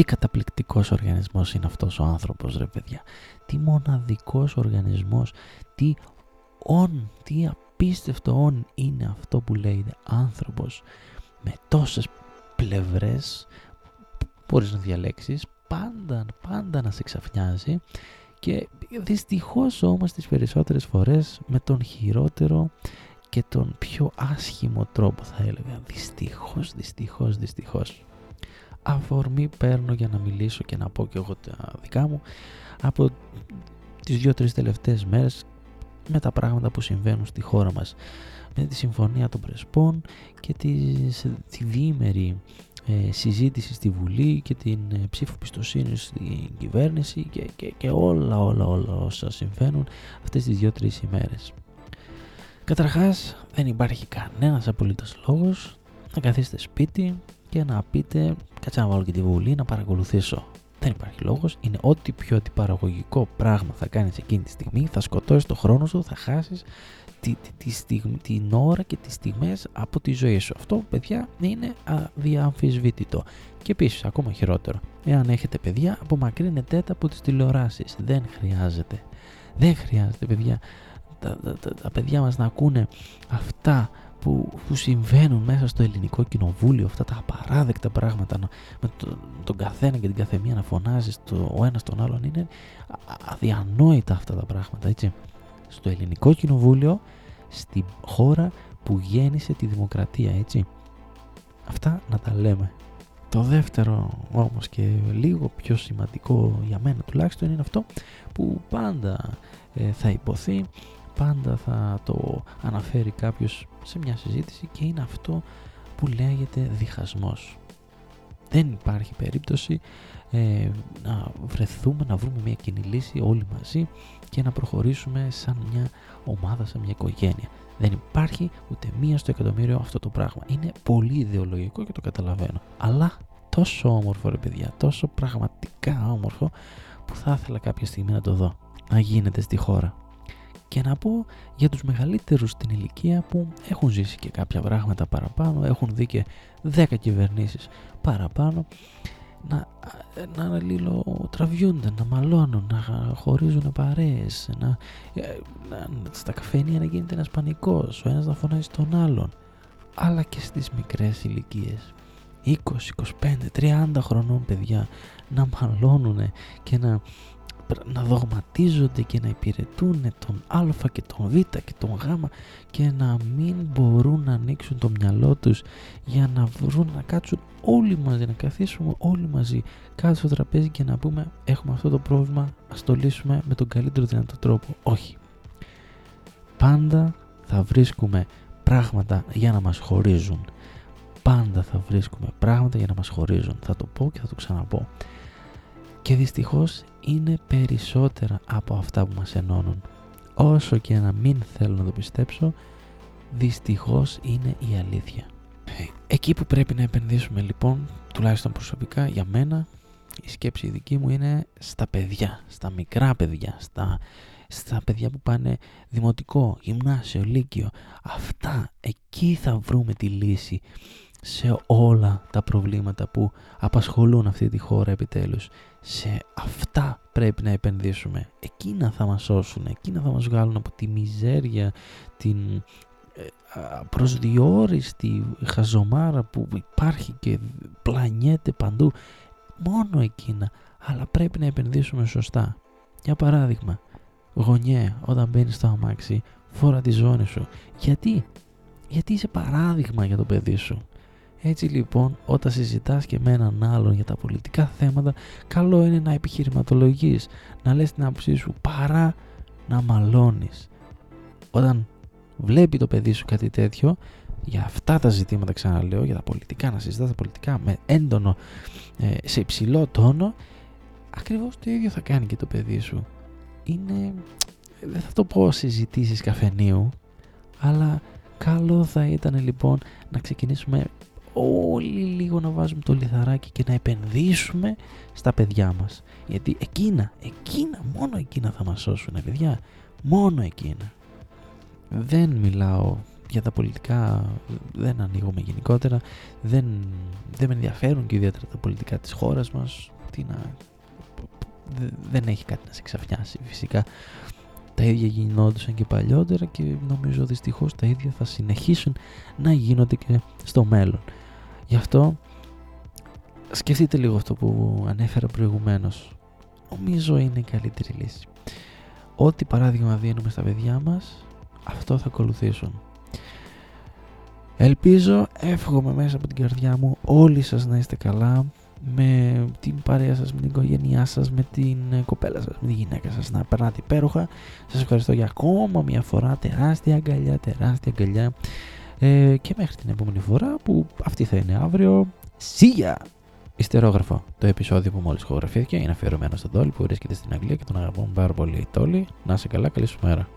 Τι καταπληκτικός οργανισμός είναι αυτός ο άνθρωπος ρε παιδιά. Τι μοναδικός οργανισμός. Τι όν, τι απίστευτο όν είναι αυτό που λέει άνθρωπος. Με τόσες πλευρές μπορείς να διαλέξεις πάντα, πάντα να σε ξαφνιάζει και δυστυχώς όμως τις περισσότερες φορές με τον χειρότερο και τον πιο άσχημο τρόπο θα έλεγα. Δυστυχώς, δυστυχώς, δυστυχώς. Αφορμή παίρνω για να μιλήσω και να πω και εγώ τα δικά μου από τις δύο-τρεις τελευταίες μέρες με τα πράγματα που συμβαίνουν στη χώρα μας με τη Συμφωνία των Πρεσπών και τη, τη διήμερη ε, συζήτηση στη Βουλή και την ε, ψήφο πιστοσύνη στην κυβέρνηση και, και, και όλα όλα όλα όσα συμβαίνουν αυτές τις δύο-τρεις ημέρες. Καταρχάς δεν υπάρχει κανένας απολύτως λόγος να καθίσετε σπίτι και να πείτε κάτσε να βάλω και τη Βουλή να παρακολουθήσω. Δεν υπάρχει λόγος, είναι ό,τι πιο αντιπαραγωγικό πράγμα θα κάνεις εκείνη τη στιγμή, θα σκοτώσεις το χρόνο σου, θα χάσεις τη, τη, στιγμή, την ώρα και τις στιγμές από τη ζωή σου. Αυτό, παιδιά, είναι αδιαμφισβήτητο. Και επίσης, ακόμα χειρότερο, εάν έχετε παιδιά, απομακρύνετε τα από τις τηλεοράσεις. Δεν χρειάζεται. Δεν χρειάζεται, παιδιά, τα, τα, τα, παιδιά μας να ακούνε αυτά που, που συμβαίνουν μέσα στο ελληνικό κοινοβούλιο, αυτά τα απαράδεκτα πράγματα με το, τον καθένα και την καθεμία να φωνάζει το, ο ένας τον άλλον είναι αδιανόητα αυτά τα πράγματα, έτσι στο ελληνικό κοινοβούλιο στη χώρα που γέννησε τη δημοκρατία, έτσι. Αυτά να τα λέμε. Το δεύτερο όμως και λίγο πιο σημαντικό για μένα τουλάχιστον είναι αυτό που πάντα ε, θα υποθεί, πάντα θα το αναφέρει κάποιος σε μια συζήτηση και είναι αυτό που λέγεται διχασμός. Δεν υπάρχει περίπτωση ε, να βρεθούμε, να βρούμε μια κοινή λύση όλοι μαζί και να προχωρήσουμε σαν μια ομάδα, σαν μια οικογένεια. Δεν υπάρχει ούτε μία στο εκατομμύριο αυτό το πράγμα. Είναι πολύ ιδεολογικό και το καταλαβαίνω. Αλλά τόσο όμορφο ρε παιδιά, τόσο πραγματικά όμορφο που θα ήθελα κάποια στιγμή να το δω. Να γίνεται στη χώρα. Και να πω για τους μεγαλύτερους στην ηλικία που έχουν ζήσει και κάποια πράγματα παραπάνω, έχουν δει και 10 κυβερνήσεις παραπάνω να, να αλληλοτραβιούνται, να μαλώνουν, να χωρίζουν παρέες, να, να, στα καφένια να γίνεται ένας πανικός, ο ένας να φωνάζει τον άλλον, αλλά και στις μικρές ηλικίες. 20, 25, 30 χρονών παιδιά να μαλώνουν και να να δογματίζονται και να υπηρετούν τον α και τον β και τον γ και να μην μπορούν να ανοίξουν το μυαλό τους για να βρουν να κάτσουν όλοι μαζί, να καθίσουμε όλοι μαζί κάτω στο τραπέζι και να πούμε έχουμε αυτό το πρόβλημα, ας το λύσουμε με τον καλύτερο δυνατό τρόπο. Όχι. Πάντα θα βρίσκουμε πράγματα για να μας χωρίζουν. Πάντα θα βρίσκουμε πράγματα για να μας χωρίζουν. Θα το πω και θα το ξαναπώ και δυστυχώς είναι περισσότερα από αυτά που μας ενώνουν. Όσο και να μην θέλω να το πιστέψω, δυστυχώς είναι η αλήθεια. Εκεί που πρέπει να επενδύσουμε λοιπόν, τουλάχιστον προσωπικά για μένα, η σκέψη δική μου είναι στα παιδιά, στα μικρά παιδιά, στα, στα παιδιά που πάνε δημοτικό, γυμνάσιο, λύκειο. Αυτά, εκεί θα βρούμε τη λύση σε όλα τα προβλήματα που απασχολούν αυτή τη χώρα επιτέλους. Σε αυτά πρέπει να επενδύσουμε. Εκείνα θα μας σώσουν, εκείνα θα μας βγάλουν από τη μιζέρια, την ε, προσδιορίστη χαζομάρα που υπάρχει και πλανιέται παντού. Μόνο εκείνα. Αλλά πρέπει να επενδύσουμε σωστά. Για παράδειγμα, γονιέ, όταν μπαίνεις στο αμάξι, φόρα τη ζώνη σου. Γιατί; Γιατί είσαι παράδειγμα για το παιδί σου. Έτσι λοιπόν όταν συζητάς και με έναν άλλον για τα πολιτικά θέματα καλό είναι να επιχειρηματολογείς, να λες την άποψή σου παρά να μαλώνεις. Όταν βλέπει το παιδί σου κάτι τέτοιο για αυτά τα ζητήματα ξαναλέω, για τα πολιτικά, να συζητάς τα πολιτικά με έντονο, ε, σε υψηλό τόνο ακριβώς το ίδιο θα κάνει και το παιδί σου. Είναι, δεν θα το πω συζητήσεις καφενείου αλλά καλό θα ήταν λοιπόν να ξεκινήσουμε όλοι λίγο να βάζουμε το λιθαράκι και να επενδύσουμε στα παιδιά μας. Γιατί εκείνα, εκείνα, μόνο εκείνα θα μας σώσουν, παιδιά. Μόνο εκείνα. Δεν μιλάω για τα πολιτικά δεν ανοίγουμε γενικότερα, δεν, δεν με ενδιαφέρουν και ιδιαίτερα τα πολιτικά της χώρας μας, τι να, δεν έχει κάτι να σε ξαφνιάσει φυσικά. Τα ίδια γινόντουσαν και παλιότερα και νομίζω δυστυχώς τα ίδια θα συνεχίσουν να γίνονται και στο μέλλον. Γι' αυτό σκεφτείτε λίγο αυτό που ανέφερα προηγουμένως. Νομίζω είναι η καλύτερη λύση. Ό,τι παράδειγμα δίνουμε στα παιδιά μας, αυτό θα ακολουθήσουν. Ελπίζω, εύχομαι μέσα από την καρδιά μου όλοι σας να είστε καλά με την παρέα σας, με την οικογένειά σας, με την κοπέλα σας, με τη γυναίκα σας να περνάτε υπέροχα. Σας ευχαριστώ για ακόμα μια φορά, τεράστια αγκαλιά, τεράστια αγκαλιά ε, και μέχρι την επόμενη φορά που αυτή θα είναι αύριο. Σίγια! Ιστερόγραφο. Το επεισόδιο που μόλις ηχογραφήθηκε είναι αφιερωμένο στον Τόλι που βρίσκεται στην Αγγλία και τον αγαπώ πάρα πολύ. Τόλι, να είσαι καλά, καλή σου μέρα.